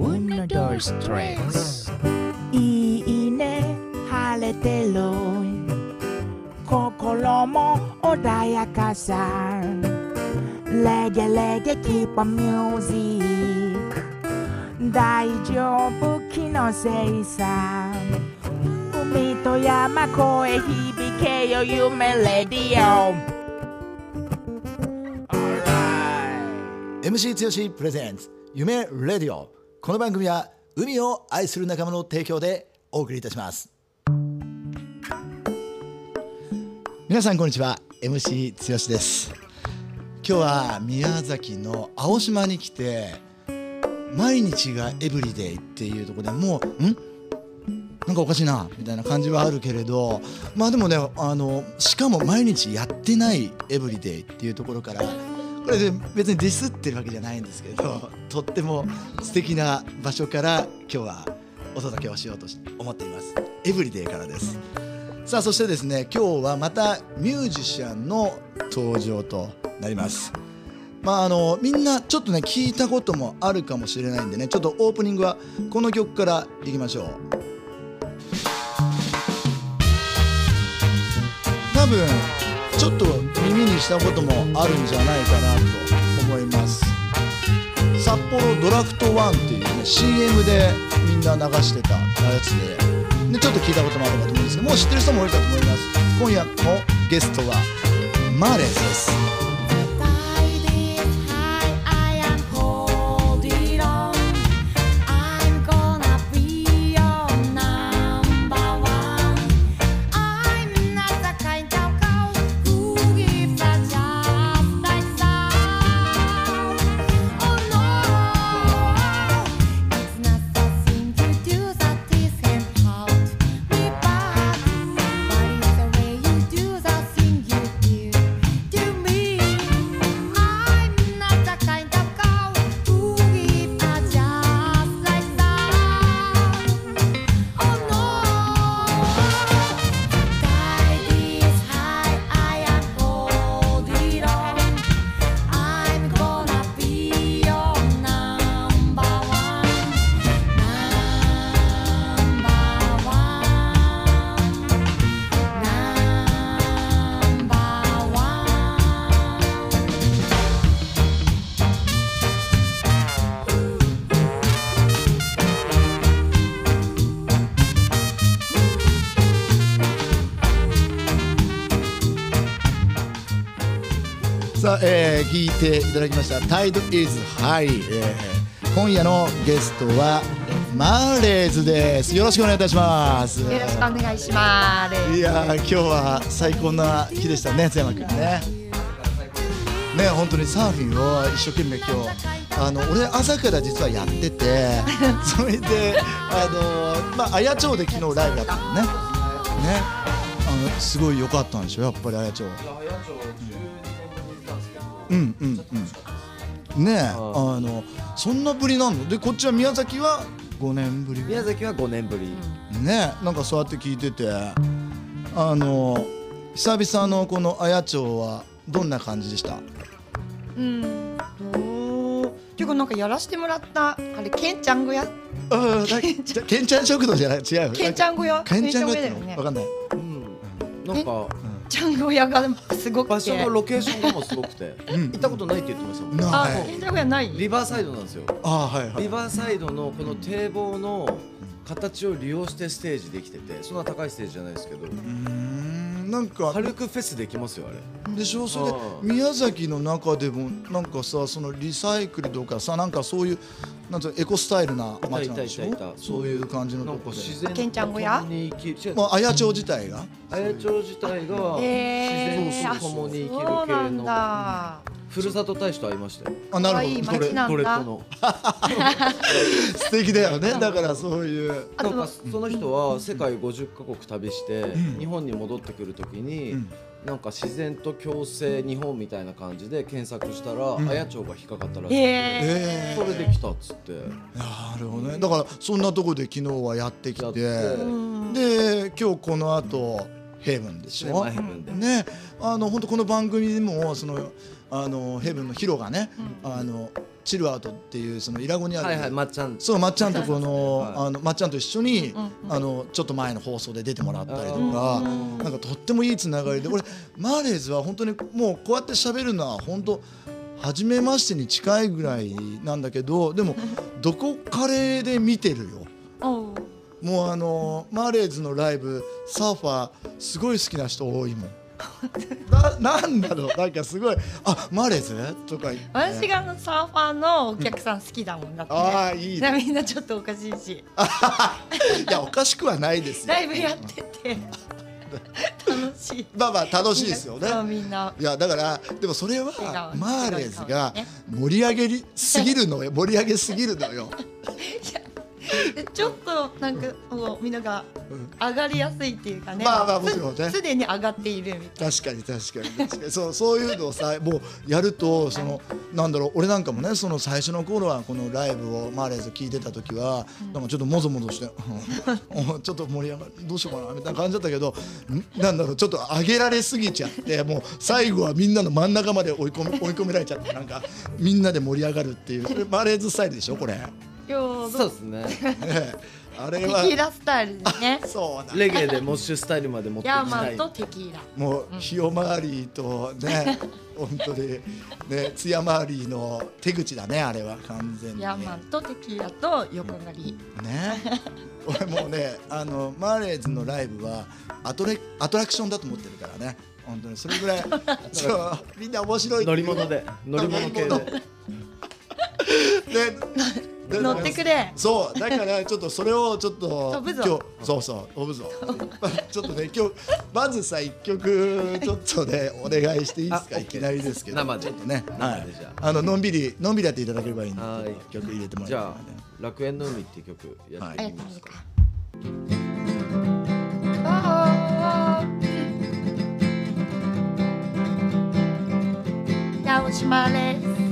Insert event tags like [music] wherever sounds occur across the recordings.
One door stress いいね晴れてる心も穏やかさレゲレゲ keep on music. 大丈夫気のせいさ海と山越え響けよ夢レディオ MC 強しプレゼンツ夢レディオこの番組は海を愛する仲間の提供でお送りいたします。皆さんこんにちは。MC 強しです。今日は宮崎の青島に来て毎日がエブリデイっていうところでもうん？なんかおかしいなみたいな感じはあるけれどまあでもねあのしかも毎日やってないエブリデイっていうところからこれで別にディスってるわけじゃないんですけど [laughs] とっても素敵な場所から今日はお届けをしようと思っています。エブリデイからです。さあそしてですね今日はまたミュージシャンの登場となります。まああのみんなちょっとね聞いたこともあるかもしれないんでねちょっとオープニングはこの曲からいきましょう。多分ちょっと耳にしたこともあるんじゃないかなと思います。札幌ドラフト1っていうね CM でみんな流してたやつででちょっと聞いたこともあるかと思うんですけどもう知ってる人も多いかと思います。今夜のゲストはマーレーです。えー、聞いていただきました「Tide is High、えー」今夜のゲストはマーレーズです。よろしくお願いいたします。よろしくお願いします。いやー今日は最高な日でしたね津山君ね。ね本当にサーフィンを一生懸命今日あの俺朝から実はやってて [laughs] それであのまあ綾町で昨日ライブやったのね。ね。あのすごい良かったんでしょやっぱり綾町うんうんうん。ねえあのそんなぶりなの？でこっちは宮崎は5年ぶり。宮崎は5年ぶり。ねなんかそうやって聞いてて。あの久々のこの綾町はどんな感じでした？うん。おー。ていうかなんかやらしてもらったあれケンちゃん小屋？ああだじゃけんちゃん食堂じゃない違う。よケンちゃん小屋？けんちゃん小屋だよね。わ。かんない。うん。なんかちゃん小屋がすごくて。場所のロケーションがもすごくて。うん。行ったことないって言ってましたもんあ、なはいケンちゃん小屋ない？リバーサイドなんですよ。ああはいはい。リバーサイドのこの堤防の形を利用してステージできててそんな高いステージじゃないですけど。うーんなんか軽くフェスできますよあれ。でしょ？それで宮崎の中でもなんかさそのリサイクルとかさなんかそういうなんていうのエコスタイルな街なんでしょ？そういう感じのなんとこで。か自然ケンちゃん小屋？まあ綾町自体が。綾町自体がえー、自然と共に生きるそうなん系のだ。ふるさと大使と会いましたよ。あなるほど。街なんだ。トレッドの。[laughs] 素敵だよね。だからそういう。なんかその人は世界50カ国旅して日本に戻ってくるときに、うん。なんか自然と共生日本みたいな感じで検索したら、ん。綾町が引っかかったらしくて、ええ。それで来たっつって。なるほどね。だからそんなとこで昨日はやってきて。で今日この後ヘイブンでしょ？ヘブンで、ね。あの本当この番組でもそのあのヘブンのヒロがね、あのチルアウトっていうそのイラゴにある、はいはいまっちゃん。そうまっちゃんとこの、はい。あのまっちゃんと一緒に、あのちょっと前の放送で出てもらったりとか、うん。なんかとってもいいつながりで。俺マーレーズは本当にもうこうやって喋るのは本当初めましてに近いぐらいなんだけどでも [laughs] どこカレーで見てるよ。もうあのマーレーズのライブサーファーすごい好きな人多いもん。ななんだろう。なんかすごいあマーレーズとか言って。私があのサーファーのお客さん好きだもんだって、ね。ああいいね。みんなちょっとおかしいし。[laughs] いやおかしくはないですよ。ライブやってて。楽しい。まあまあ楽しいですよね。そうみんな。いやだからでもそれはマーレーズがね。盛り上げすぎるのよ。盛り上げすぎるのよ。[laughs] で [laughs] ちょっとなんかこうみんなが上がりやすいっていうかね。まあまあもちろんね。すすでに上がっているみたい確かに確かに。確かに。そうそういうのをさもうやるとそのなんだろう俺なんかもねその最初の頃はこのライブをマーレーズ聞いてた時はなんかちょっともぞもぞしてうん。[laughs] ちょっと盛り上がるどうしようかなみたいな感じだったけどんなんだろうちょっと上げられすぎちゃってもう最後はみんなの真ん中まで追い込み追い込められちゃってなんかみんなで盛り上がるっていうそれマーレーズスタイルでしょこれ。そうですね。え [laughs] あれテキはーラスタイルでね。[laughs] そうだ。レゲエでモッシュスタイルまで持っていきたい。ヤーマンとテキーラ。もう日を回りとね [laughs] 本当にね津山回りの手口だねあれは。完全にヤーマンとテキーラと横刈り。ね。俺もうねあのマーレーズのライブはアトレアトラクションだと思ってるからね。本当に。それぐらいそうみんな面白い乗り物で乗り物系で。でで乗ってくれ。そうだからちょっとそれをちょっと飛ぶぞ。今日そうそう飛ぶぞ。[laughs] ちょっとね今日まずさ一曲ちょっとねお願いしていいですか？あいきなりですけど。生で。ちょっとね生でじゃあ。ののんびりのんびりやっていただければいいんではい。一曲入れてもらえじゃあればね「楽園の海」っていう曲やってい。きますか、あー。八尾島です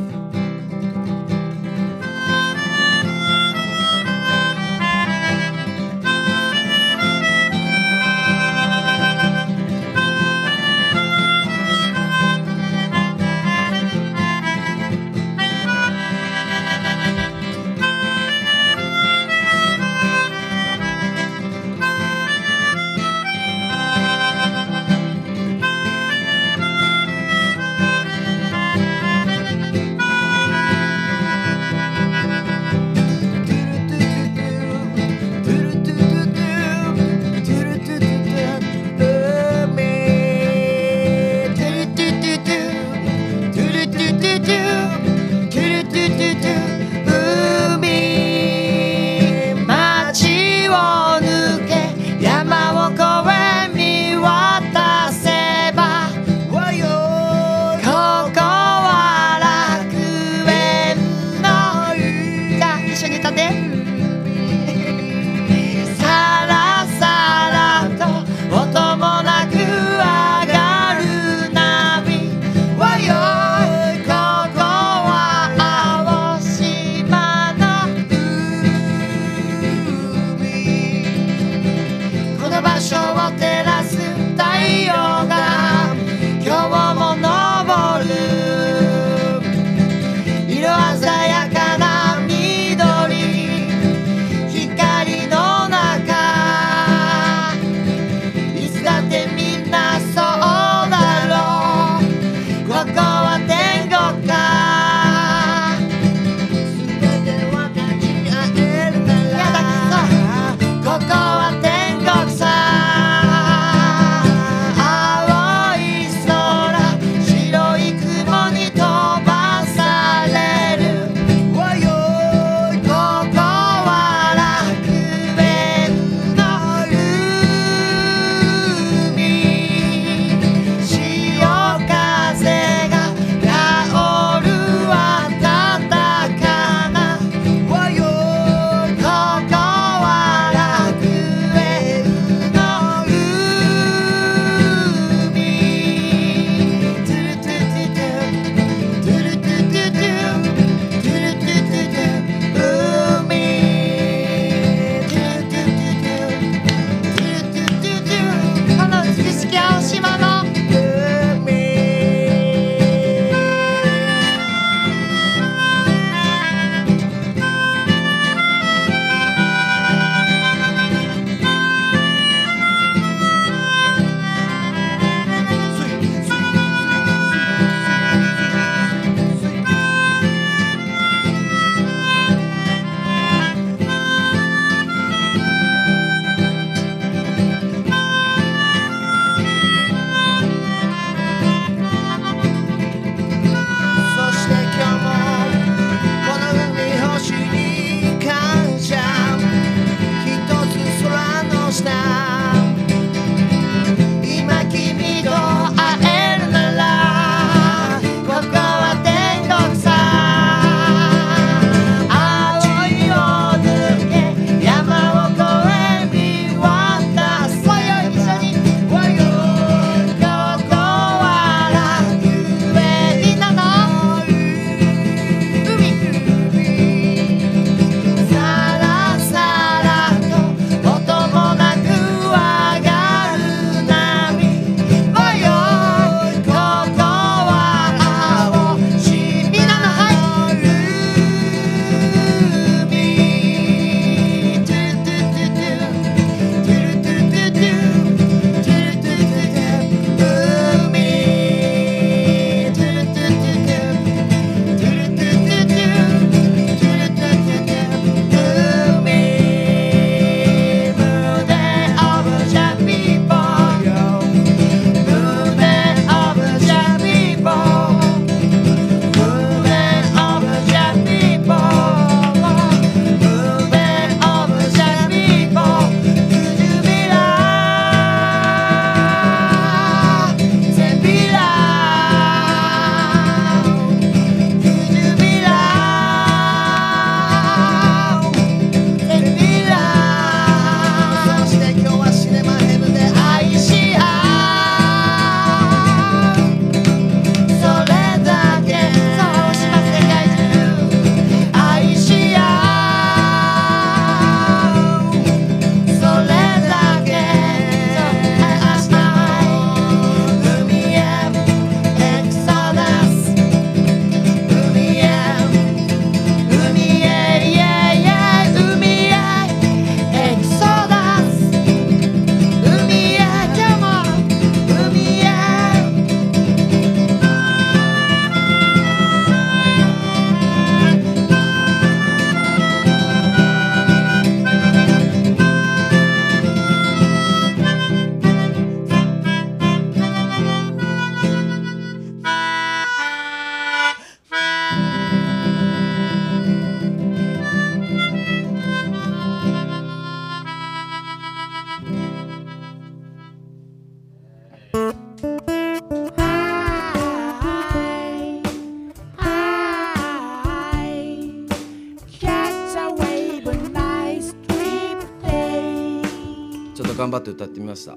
頑張って歌ってみました。い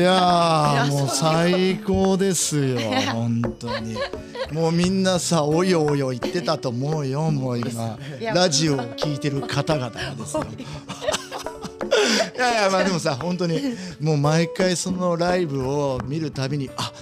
やーもう最高ですよ本当に。もうみんなさおよおよ言ってたと思うよもう今。ラジオを聞いてる方々がですよ。[laughs] いやいやまあでもさ本当にもう毎回そのライブを見るたびにあ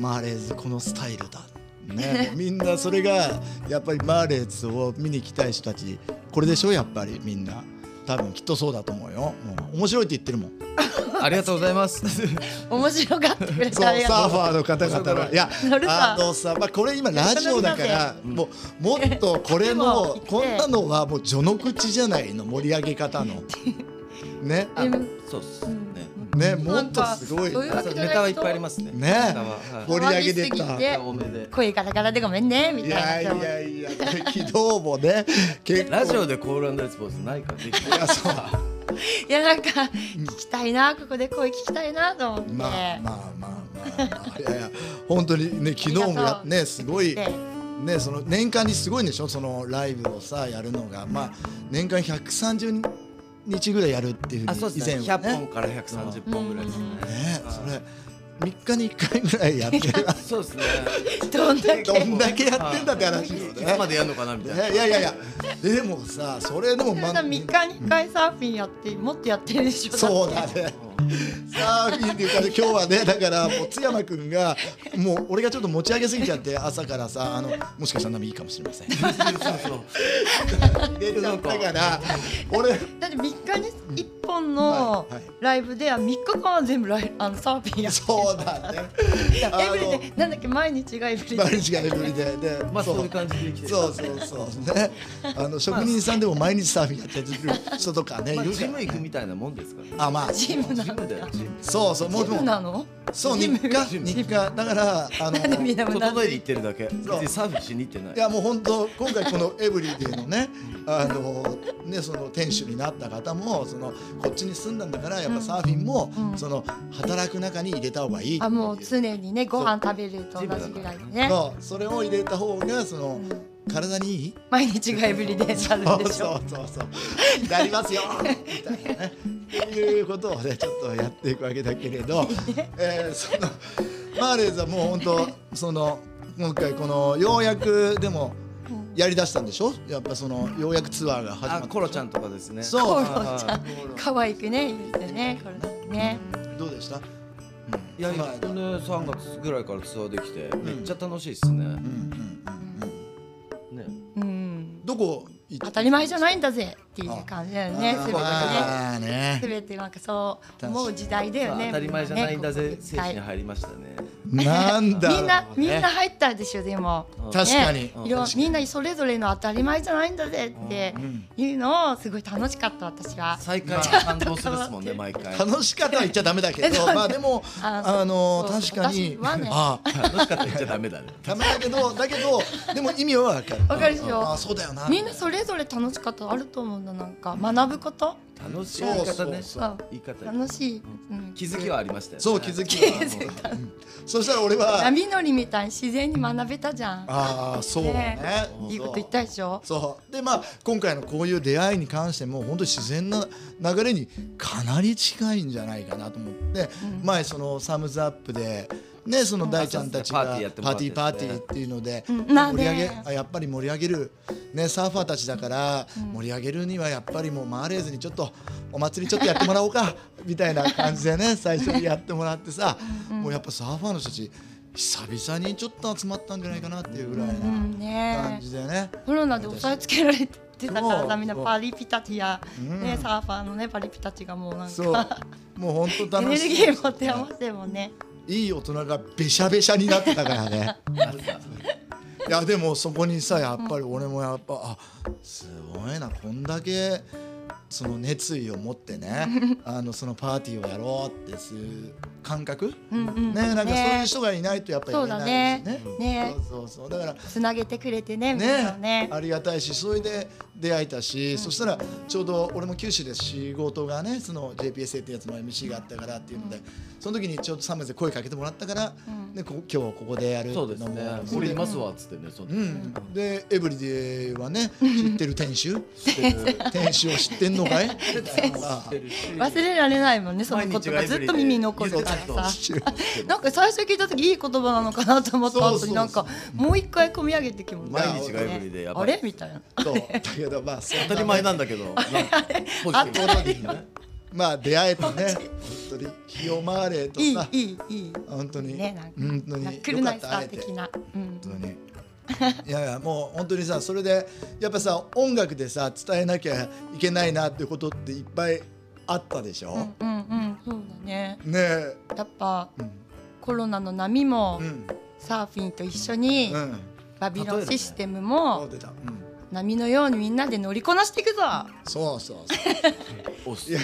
マーレーズこのスタイルだ。ね、みんなそれがやっぱりマーレーズを見に行きたい人たちこれでしょやっぱりみんな多分きっとそうだと思うよ。もう面白いって言ってるもん。[laughs] ありがとうございます。[laughs] 面白がってくれそうてありがとう。サーファーの方々のいや乗るさあのさ、まあ、これ今ラジオだからもうもっとこれのこんなのはもう序の口じゃないの盛り上げ方の。ね？あそうっすねねもっとすごい。ネタはいっぱいありますね。ね。盛り上げてた。声ガラガラでごめんねみいやいたいなやいや昨日もねラジオでコールレスポンスないからできい。やそう。いやなんか聞きたいなここで声聞きたいなと思って、まあまあまあまあ、まあ、いやいや本当にね昨日もね [laughs] すごいでねその年間にすごいんでしょ？そのライブをさやるのが。まあ年間130日ぐらいやるっていうふうに以前は100本から130本ぐらいですね。ねそれ3日に1回ぐらいやってる [laughs] そうですね。どんだけ？どんだけやってんだって話よいつねまでやるのかなみたいな。いやいやいやでもさそれでもま3日に1回サーフィンやってもっとやってるでしょ。そうだね。サーフィンっていうかね今日はねだからもう津山君がもう俺がちょっと持ち上げすぎちゃって朝からさあのもしかしたらいいかもしれません。そうそう入れ [laughs] ちゃったから俺だって3日に1本のライブでは3日間は全部ライあのサーフィンやってそうだね。エブリデイなんだっけ毎日がエブリデイ。毎日がエブリデイでまあそう。いう感じで生きてる。そうそうそう。ね。[laughs] あの職人さんでも毎日サーフィンやってる人とかねいまあジム行くみたいなもんですから。ねあまあ。ジムなジムだよ。ジムそうそう。もうジでもムなの？そう日課日課。だからあの整えで行ってるだけ。別にサーフィンしに行ってない。いやもう本当今回このエブリデイのねあのねその店主になった方もそのこっちに住んだんだからやっぱサーフィンも、うん。その働く中に入れた方がいい。あもう常にねご飯食べると同じぐらいでね。そう。それを入れた方がその、体にいい？毎日がエブリデイになるんでしそうょ。そうそうそう。なりますよみたいなね。いうことをねちょっとやっていくわけだけれど、[laughs] えーそのマーレーズはもう本当その今回このようやくでもやりだしたんでしょ？やっぱそのようやくツアーが始まあった。コロちゃんとかですね。そう。コロはいちゃん可愛くね言ってねこれね。どうでした、いやいやまあこの3月ぐらいからツアーできてめっちゃ楽しいですね。うんうんうんうんね。うん。どこ行当たり前じゃないんだぜっていう感じだよねあすべてね。すべてなんかそう思う時代だよね当たり前じゃないんだぜね精神に入りましたね。なんだみんなみんな入ったでしょでも。確かに。ねいろみんなそれぞれの当たり前じゃないんだぜっていうのをすごい楽しかった私は。再会感動するもんね毎回。楽楽しかったは言っちゃダメだけえどまあでもああの確かに。あしかったら言っちゃダメだね。[laughs] ダメだけどだけどでも意味はわかる。わかるでしょ。あそうだよな。みんなそれぞれ楽しかったあると思うんだなんか。学ぶこと？楽しい言い方ね。そうそう言い方楽しい、うん、気づきはありましたよ。ねそう気づき。はうん。そしたら俺は波乗りみたいに自然に学べたじゃん。ああそうね。ね。いいこと言ったでしょ？そう。でまあ今回のこういう出会いに関しても本当に自然な流れにかなり近いんじゃないかなと思って、前そのサムズアップでねその大ちゃんたちがパーティーパーティーパーティーっていうので盛り上げあやっぱり盛り上げる。ねサーファーたちだから盛り上げるにはやっぱりもうマーレーズにちょっとお祭りちょっとやってもらおうか [laughs] みたいな感じでね最初にやってもらってさもうやっぱサーファーの人たち久々にちょっと集まったんじゃないかなっていうぐらいなうん感ね。じでね。コロナで押さえつけられてたからみんなパリピたちや、うん。ね、サーファーのねパリピたちがもうなんかもう本当 [laughs] エネル楽しいギー持って余ってもねいい大人がべしゃべしゃになってたからね。[laughs] いやでもそこにさやっぱり俺もやっぱあすごいなこんだけその熱意を持ってねあのそのパーティーをやろうってする感覚、うんうん。ねなんかそういうね人がいないとやっぱりやれないしね。そうだね。ね。そうそうそう。だから。つなげてくれてねみんなねね。ありがたいしそれで出会えたし、そしたらちょうど俺も九州で仕事がねその JPSA ってやつの MC があったからっていうので、その時にちょうどサムズで声かけてもらったから、でこ今日ここでやるそうですね。のも俺いますわっつってねそのうん、でエブリデイはね知ってる店主？店主を知ってんんのかい？あ忘れられないもんねその言葉。ずっと耳に残るからさなんか最初聞いた時いい言葉なのかなと思った後になんかもう一回込み上げてきます毎日がエブリであれみたいな。そう。だけどまあ当たり前なんだけど。なんかポジティブにね。まあ出会えてね。本当に日を回れといいさいいいい。本当に。本当にかった本当に。いやいやもう本当にさそれでやっぱさ音楽でさ伝えなきゃいけないなってことっていっぱいあったでしょ、うんうんうん。そうだね。ね。えやっぱうん。コロナの波もうん。サーフィンと一緒にうん。バビロンシステムそもう出た、うん、波のようにみんなで乗りこなしていくぞ。そうそうそう。[laughs] おっす。いや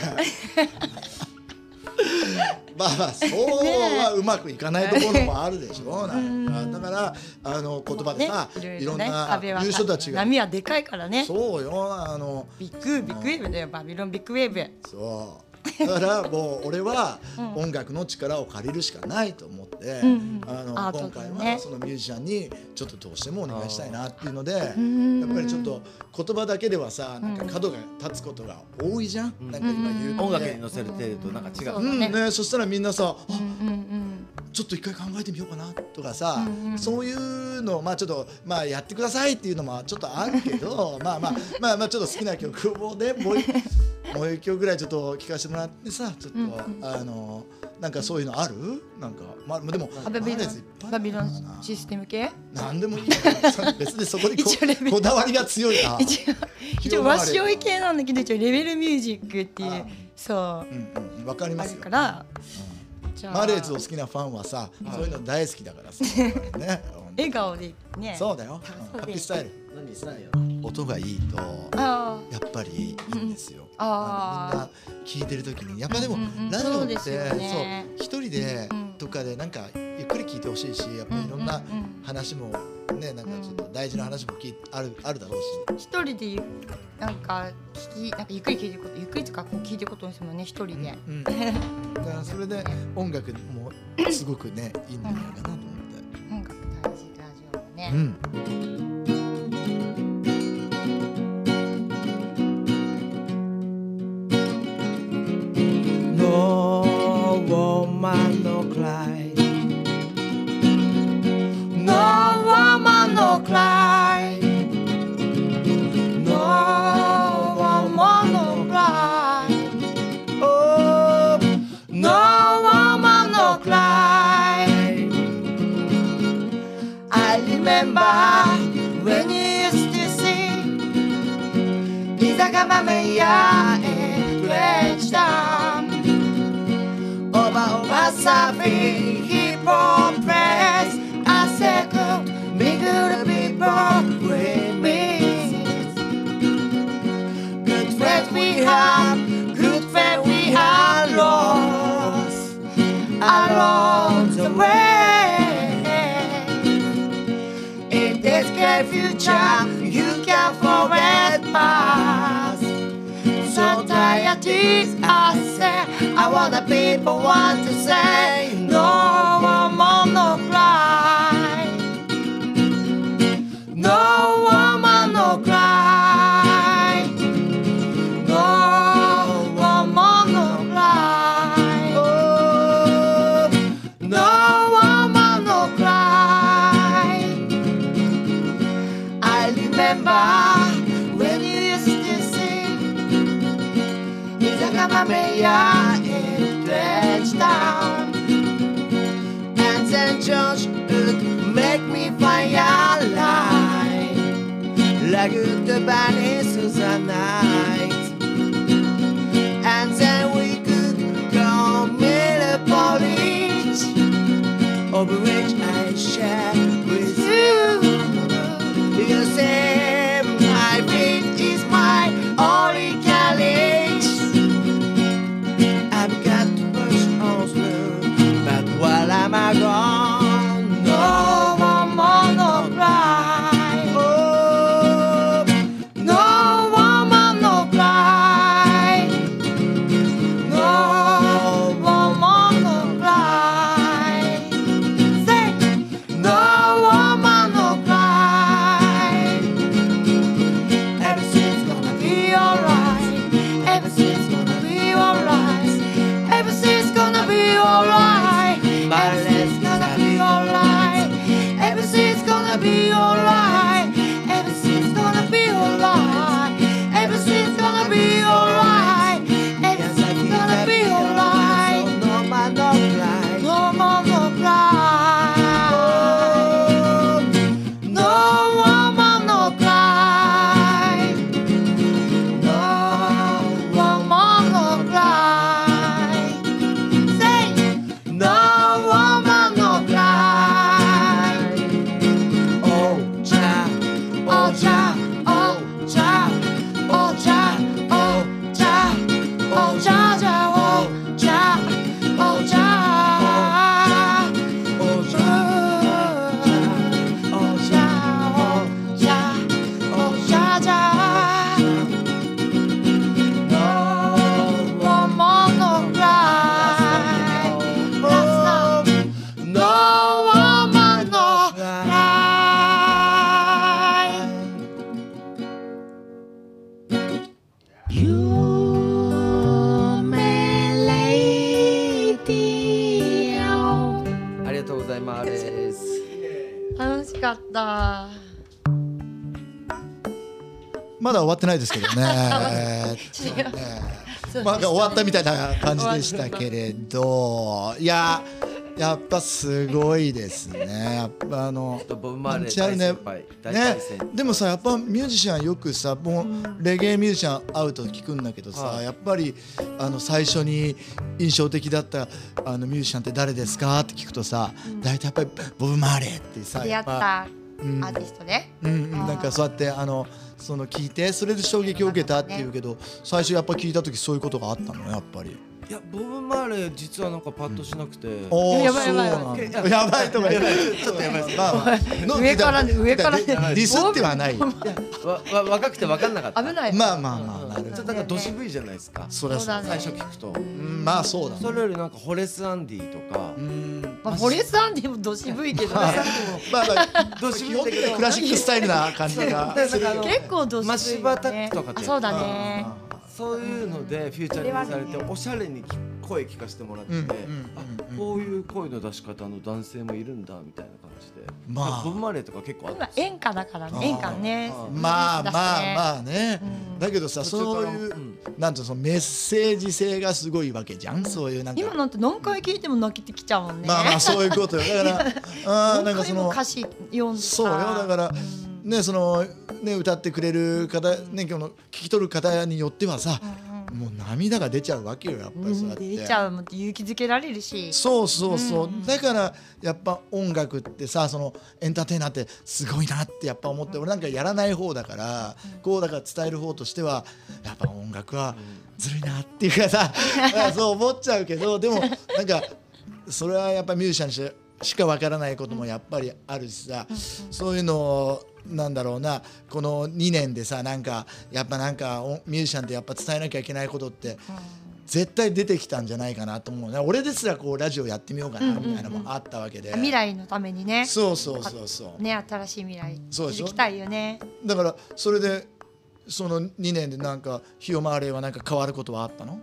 まあまあそうはうまくいかないところもあるでしょ、なんかだからあの言葉でさ、ねいろんねな壁は言う人たちが。波はでかいからね。そうよあの。ビッグビッグウェーブだよバビロンビッグウェーブ。そうだからもう俺はうん音楽の力を借りるしかないと思って、うんうん。あの今回はねそのミュージシャンにちょっとどうしてもお願いしたいなっていうのでやんっぱりちょっと言葉だけではさなんか角が立つことが多いじゃん、なんか今言うとね音楽に乗せるとなんか違う。そうだね。うんね、そしたらみんなさ、あうんうんちょっと一回考えてみようかなとかさ、うんうん。そういうのをまあちょっとまあやってくださいっていうのもちょっとあるけどまあまあまあまあちょっと好きな曲をねもう一もう一曲ぐらいちょっと聴かせてもらってさちょっと、うん。うんあのなんかそういうのある？なんかまあでもあバビロン。バビロンシステム系？なんでもいいよ。別にそこにこ [laughs] こだわりが強い。な。[laughs] 一応和塩い系なんだけど一応レベルミュージックっていうあそう。うんうんわかりまあすからじゃあ。マーレーズを好きなファンはさ、そういうの大好きだからさ、ね。[laughs] 笑顔でね。そうだよ。ハッでピースタイル。何したんや音がいいとあやっぱりいいんですよ。あみんな聞いてる時にやっぱでもうんうんラジオってそう一人でうん。とかでなんかゆっくり聞いてほしいしやっぱりいろんなうんうん。うん話もねなんかちょっと大事な話も聞いあるあるだろうし。一人でゆなんか聞きなんかゆっくり聞いてることゆっくりとかこう聞いてることですもんね一人で。うん、だからそれで音楽もすごくねいいんじゃないかなと思って。音楽大事ラジオもね。Woman no cry. No woman no cry. me keep on press. I said, go, be good people with me. Good friends we have, good friends we have lost along the way. In this great future, you can forget past. So tired is us. I want the people want to say, no woman no cry, no woman no cry, no woman no cry, no woman no cry. I remember when you used to sing. Izakama Meya in the of the night. And then we could go Minneapolis Of which I share ないですけどね。[laughs] まあ終わったみたいな感じでしたけれど、いややっぱすごいですね。やっぱあのね。ね。でもさやっぱミュージシャンよくさもうレゲエミュージシャン会うと聞くんだけどさ、はい。やっぱりあの最初に印象的だったあのミュージシャンって誰ですか？って聞くとさ、大体やっぱりボブ・マーレーってさ出会っやぱたアうん。ーティストね。うんうん、なんかそうやってあのその聞いてそれで衝撃を受けたっていうけど最初やっぱ聞いた時そういうことがあったのやっぱり。いやボブ・マーレー実はなんかパッとしなくて、おーやばいやばい。そうなんだ。やばいとか言ってちょっとやばいまあまあ。の上からね上から。ねディスってはない。わわ若くて分かんなかった。危ない。まあまあまあなる。ちょっとなんかドシ V じゃないですか。そりゃそう。だね。最初聞くと、うん。まあそうだね。それよりなんかホレス・アンディとか、うん。まあフォレスアンディもど渋いけどねまあまあど基本的にはクラシックスタイルな感じが。[laughs] 結構どマ渋いシバタッよねクとかってあそうだねそういうのでフューチャリングされておしゃれに声聞かせてもらって、あこういう声の出し方の男性もいるんだみたいな感じで、まあ。ボブ・マーレーとか結構あ演歌だからね。演歌ね。まあまあまああね、うん。だけどさ途そういう、なんていうのそのメッセージ性がすごいわけじゃん、そういうなんか。今なんて何回聞いても泣けてきちゃうもんね。まあまあそういうことよ。だからあーなんかその何回も歌詞読んでさ。そうよ。だから、ねそのね歌ってくれる方ねこの聞き取る方によってはさ、もう涙が出ちゃうわけよやっぱりそうやって。出ちゃう勇気づけられるし。そうそうそう、だからやっぱ音楽ってさそのエンターテイナーってすごいなってやっぱ思って、俺なんかやらない方だから、こうだから伝える方としてはやっぱ音楽はずるいなっていうかさ、ま [laughs] あそう思っちゃうけどでもなんかそれはやっぱミュージシャンしかわからないこともやっぱりあるしさ、そういうのをなんだろうなこの2年でさなんかやっぱなんかおミュージシャンってやっぱ伝えなきゃいけないことって、絶対出てきたんじゃないかなと思うね俺ですらこうラジオやってみようかなみたいなのもあったわけで、未来のためにね。そうそうそうそう、ね新しい未来。そうでしょ？築きたいよね。だからそれでその2年でなんか日を回れはなんか変わることはあったの？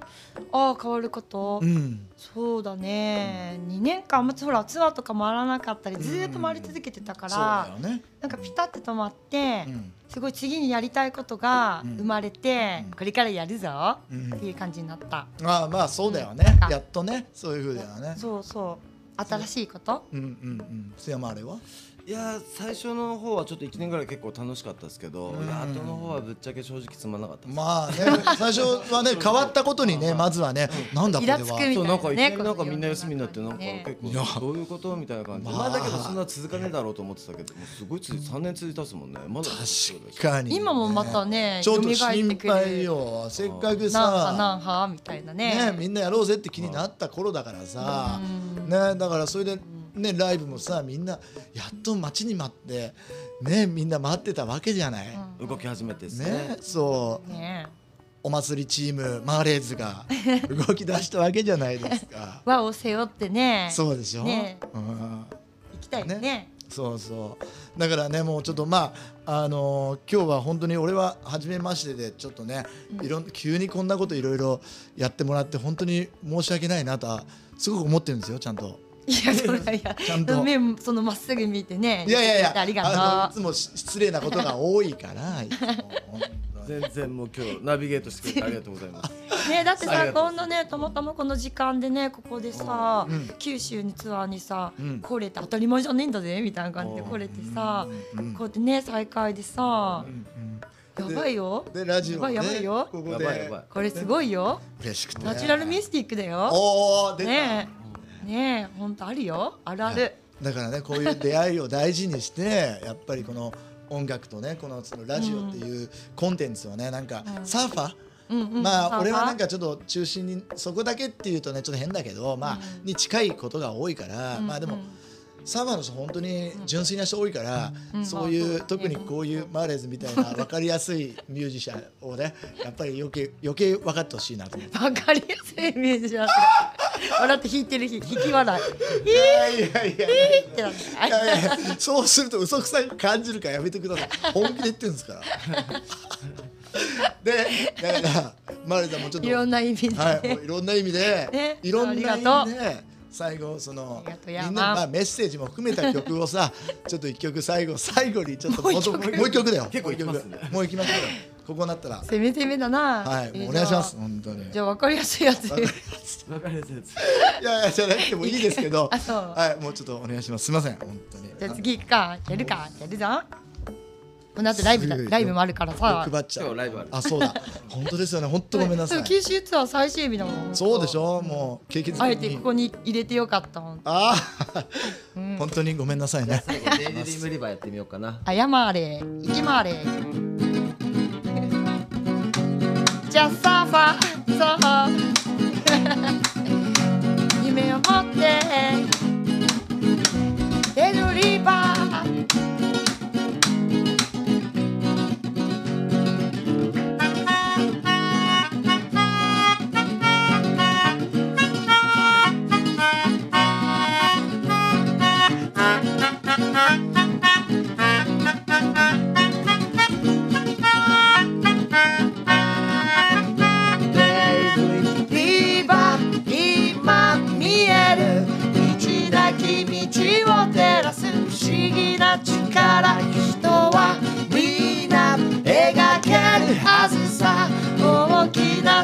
ああ変わること、うん。そうだね。2年間まずほらツアーとか回らなかったりずーっと回り続けてたかそうらだよね。なんかピタって止まって、うん。すごい次にやりたいことがうん。生まれて、これからやるぞ、うん。っていう感じになった。ああまあそうだよね、やっとね。そういうふうだよね。そうそう。新しいこと？うんうんうん。津山あれは？いやー最初の方はちょっと1年ぐらい結構楽しかったですけど、うん。後の方はぶっちゃけ正直つまんなかったまあね最初はね [laughs] 変わったことにねまずはねなんだこれは。そうなんかいきなりね。なんかみんな休みになってなんか結構どういうことみたいな感じで、まあまあだけどそんな続かねえだろうと思ってたけどもうすごい続いて3年続いたっすもんね。まだ確かにね、今もまたねちょっと心配よ。せっかくなんはさなんはみたいなね。ねみんなやろうぜって気になった頃だからさ。ねだからそれでねライブもさみんなやっと待ちに待ってねみんな待ってたわけじゃない、動き始めてですねねそう。ね。お祭りチームマーレーズが動き出したわけじゃないですか。[laughs] 輪を背負ってね。そうでしょ、ね。うん。行きたいよね。そうそう。だからねもうちょっとまああのー今日は本当に俺は初めましてでちょっとね、いろん急にこんなこといろいろやってもらって本当に申し訳ないなとはすごく思ってるんですよちゃんと。いやそれいやちゃんと。目そのまっすぐ見てねいやいやいやありあがのいつもし失礼なことが多いから全然もう今日ナビゲートしてくれてありがとうございます。とねだってさありがとうこんなねたまたまこの時間でねここでさ、うん。九州にツアーにさ、うん。来れて当たり前じゃねえんだぜみたいな感じで来れてさ、うん。こうやってね再会でさ、やばいよ。でラジオ、ね、やばいやばいよ。ここやばいやばい。でこれすごいよ。嬉しくて。ナチュラルミスティックだよ。おお出た、ね。えねえ本当あるよ。あるある。だからねこういう出会いを大事にして [laughs] やっぱりこの音楽とねこのそのラジオっていうコンテンツをねなんかうん。サーファー、うんうん。まあ俺はなんかかちょっと中心にそこだけっていうとねちょっと変だけどまあに近いことが多いからまあでもサーファーの人本当に純粋な人多いからうん。そういう特にこういうマーレーズみたいな [laughs] 分かりやすいミュージシャンをねやっぱり余計余計分かってほしいなと思って。[laughs] わかりやすいイメージだった笑って弾いてる引き笑い。いやいやいや。ってなって。いやいやそうすると嘘くさい感じるからやめてください本気で言ってるんですから。でだからマんもちょっといろんな意味で、はい、もういろんな意味で、ねいろんな意味で最後そのみんなまあメッセージも含めた曲をさちょっと一曲最後最後にちょっともう一曲だよ。結構いきますね。もう一曲。もういきますよここなったら。攻め攻めだな。はいえーもうお願いします本当に。あじゃあ分かりやすいやつ。わかりわかりやすいですいやいやじゃなくてもいいですけど。[laughs] あそう。はいもうちょっとお願いします。すみません本当に。じゃあ次行くか。やるか。やるぞ。この後ライブだすぐライブもあるからさ。欲張っちゃう。今日ライブある。あそうだ。本当ですよね。本当ごめんなさい。九州ツアー最終日だもん。そうでしょ。もう経験あえてここに入れてよかったほん。ああ、本当にごめんなさいね。最後デイリーリムリバーやってみようかな。謝れ。行きまれ。じゃあサーフ just suffer, suffer. [laughs] you may want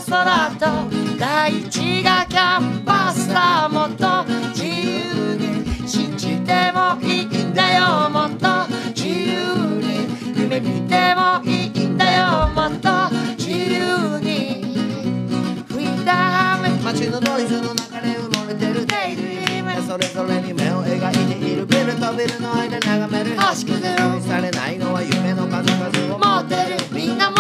空と大地がキャンパスだもっと自由に信じてもいいんだよもっと自由に夢見てもいいんだよもっと自由にフリーダム街のノイズの中で埋もれてるデイドリームそれぞれに目を描いているビルとビルの間眺める。星屑されないのは夢の数々を持ってる。みんな持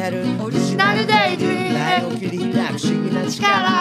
てる。オリジナルデイドリームライを切り開く不思議な力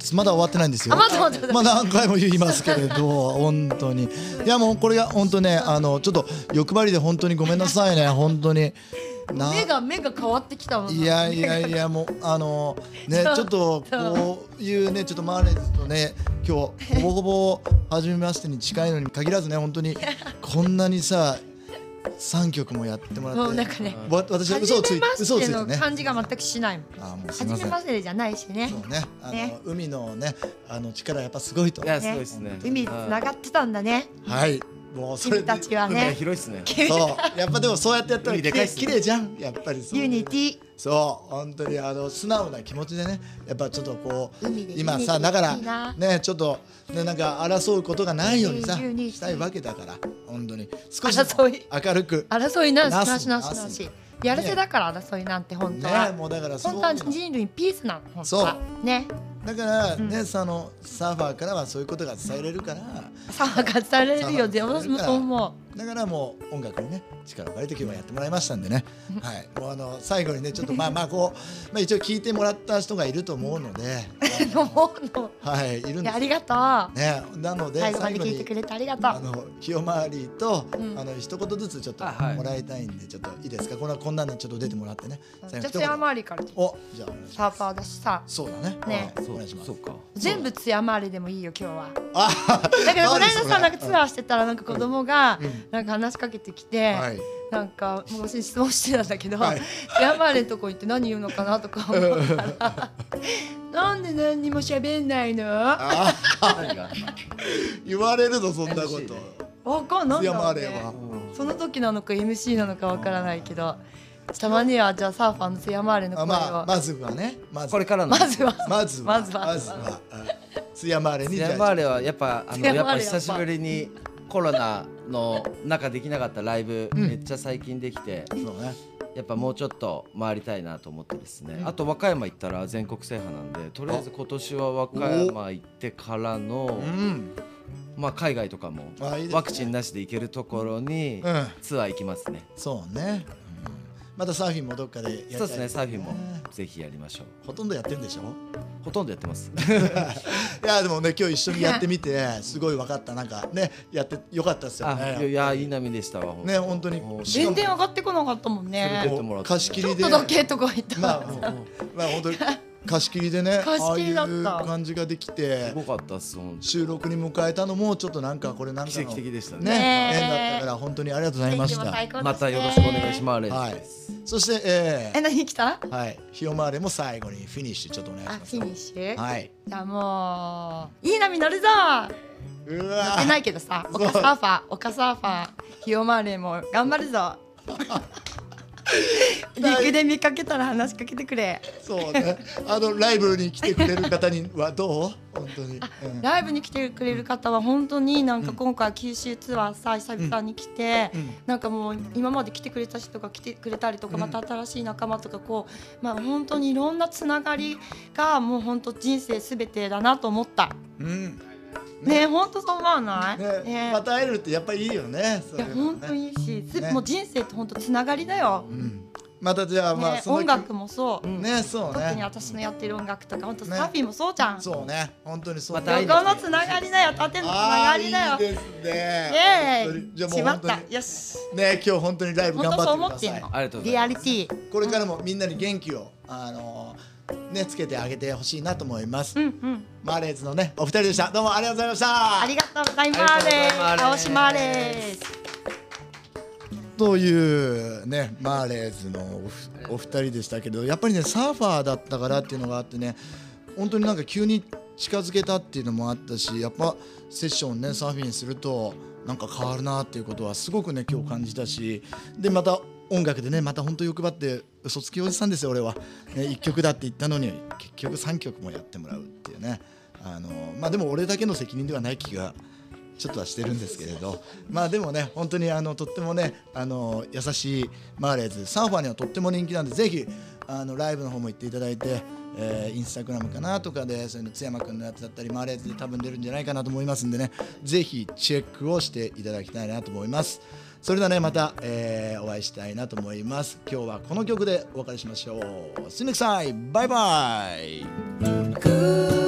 ですまだ終わってないんですよ。あまだあ何回も言いますけれど [laughs] 本当に。いやもうこれが本当ねあのちょっと欲張りで本当にごめんなさいね。本当に。な目が目が変わってきたもんいやいやいやもうあのね [laughs] ちょっとこういうねちょっとマーレーズとね今日ほぼほぼ初めましてに近いのに限らずね本当にこんなにさ3曲もやってもらって。もうなんかね。わ私は嘘をついての嘘をついてね。感じが全くしない。もんあもう初めませんましてじゃないしね。そうね。あのね。海のねあの力やっぱすごいと。いやすごいですね。海つながってたんだね。はいもうそれ君たちはね広いですね。そう。やっぱでもそうやってやったら綺麗海でかいっすね綺麗じゃん。やっぱりそう。ユニティ。そう本当にあの素直な気持ちでねやっぱちょっとこう今さだからねちょっとねなんか争うことがないようにさしたいわけだから本当に。少し争い明るく。争いなしななしなしなし。やるせだから争いなんて本当は。ねもうだからそう本当は人類ピースなの本当は。ねだからねそのサーファーからはそういうことが伝えれるから。さあがされるよで私もそう思だからもう音楽にね力を借りて今日はやってもらいましたんでね。はい。もうあの最後にねちょっとまあまあこうまあ一応聞いてもらった人がいると思うので。う [laughs] 思うの。はいいるんですいやありがとう。ねなので最後まで聞いてくれてありがとう。あの清回りと、うん。あの一言ずつちょっともらいたいんでちょっといいですか？こんなこんなんでちょっと出てもらってね。最後一言じゃあ津山周りから。おじゃあサーファーだしさ。そうだね。ね。はい。お願いします。そうか。全部津山周りでもいいよ今日は。あだからこの間何それさなんかツアーしてたらなんか子供がうん。なんか話しかけてきて、はい。なんかもう私質問してたんだけど、はい。津山周りのとこ行って何言うのかなとか思ったらなんで何にも喋んないの？言われるのそんなこと。ねわかんないその時なのか MC なのかわからないけどたまにはじゃあサーファーの津山あれの声を、あまあまずはね。まず。これからの。まずは。まずは。まずは。まずは。あ津山あれにじゃあ。ヤマーレはやっぱあのやっぱ久しぶりにコロナの中できなかったライブ、うん。めっちゃ最近できてそうね。やっぱもうちょっと回りたいなと思ってですね、あと和歌山行ったら全国制覇なんでとりあえず今年は和歌山行ってからの、うん。まあ、海外とかもワクチンなしで行けるところにうん。ツアー行きますね、そうね。うんまたサーフィンもどっかでやりたい。そうですねサーフィンもね。ぜひやりましょう。ほとんどやってるんでしょ？ほとんどやってます。[laughs] いやでもね今日一緒にやってみてすごい分かった。なんかねやってよかったですよあねいやいい波でしたわほんと。ね本当に。全然上がってこなかったもんね。貸し切りで。ちょっとだけとか言ったら。まあまあ本当に貸し切りでね貸し切りだった。ああいう感じができてすごかったっす収録に迎えたのもちょっとなんかこれなんかの奇跡的でしたね。ねね縁だったから本当にありがとうございました。またよろしくお願いします。はい。そしてええ何来た？ーはい。日を回れも最後にフィニッシュちょっとお願いしあます。フィニッシュ、はい。じゃあもういい波乗るぞ。う乗わってないけどさ岡サーファー岡サーファーヒオマーレーも頑張るぞ [laughs] 陸で見かけたら話しかけてくれ。そうね。あのライブに来てくれる方にはどう？本当に。うんライブに来てくれる方は本当になんか今回九州ツアーさ久々に来て、うん。なんかもう今まで来てくれた人が来てくれたりとか、うんまた新しい仲間とかこうまあ本当にいろんなつながりがもう本当人生すべてだなと思った。うんね。本当そう思わない？ね。ね。また会えるってやっぱりいいよねそいや本当にいいし、もう人生って本当つながりだよ、うん。またじゃあまあ音楽もそう、ねそう特にね私のやってる音楽とか本当ねサーフィンもそうじゃん、そうね。本当にそう。また会いにどこのつながりだよ縦のつながりだよ。ですイねじゃあもうーイしまった。本当によし。ね今日本当にライブ頑本当そう張ってください。思ってんの。ありがとうござリアいます。リティ。これからもみんなに元気をあのねつけてあげてほしいなと思います。うんうん。マーレーズのねお二人でした。どうもありがとうございました。ありがとうございます。青島です。というねマーレーズのおふお二人でしたけどやっぱりねサーファーだったからっていうのがあってね本当になんか急に近づけたっていうのもあったしやっぱセッションねサーフィンするとなんか変わるなっていうことはすごくね今日感じたしでまた音楽でねまた本当欲張って嘘つきおじさんですよ俺は、ね、1曲だって言ったのに結局3曲もやってもらうっていうね。あのまあでも俺だけの責任ではない気がちょっとはしてるんですけれど。まあでもね本当にあのとってもねあの優しいマーレーズ。サーファーにはとっても人気なんでぜひあのライブの方も行っていただいて、えーインスタグラムかなとかでそういうの津山君のやつだったりマーレーズで多分出るんじゃないかなと思いますんでね。ぜひチェックをしていただきたいなと思います。それではねまた、えーお会いしたいなと思います。今日はこの曲でお別れしましょう。See you next time バイバイ。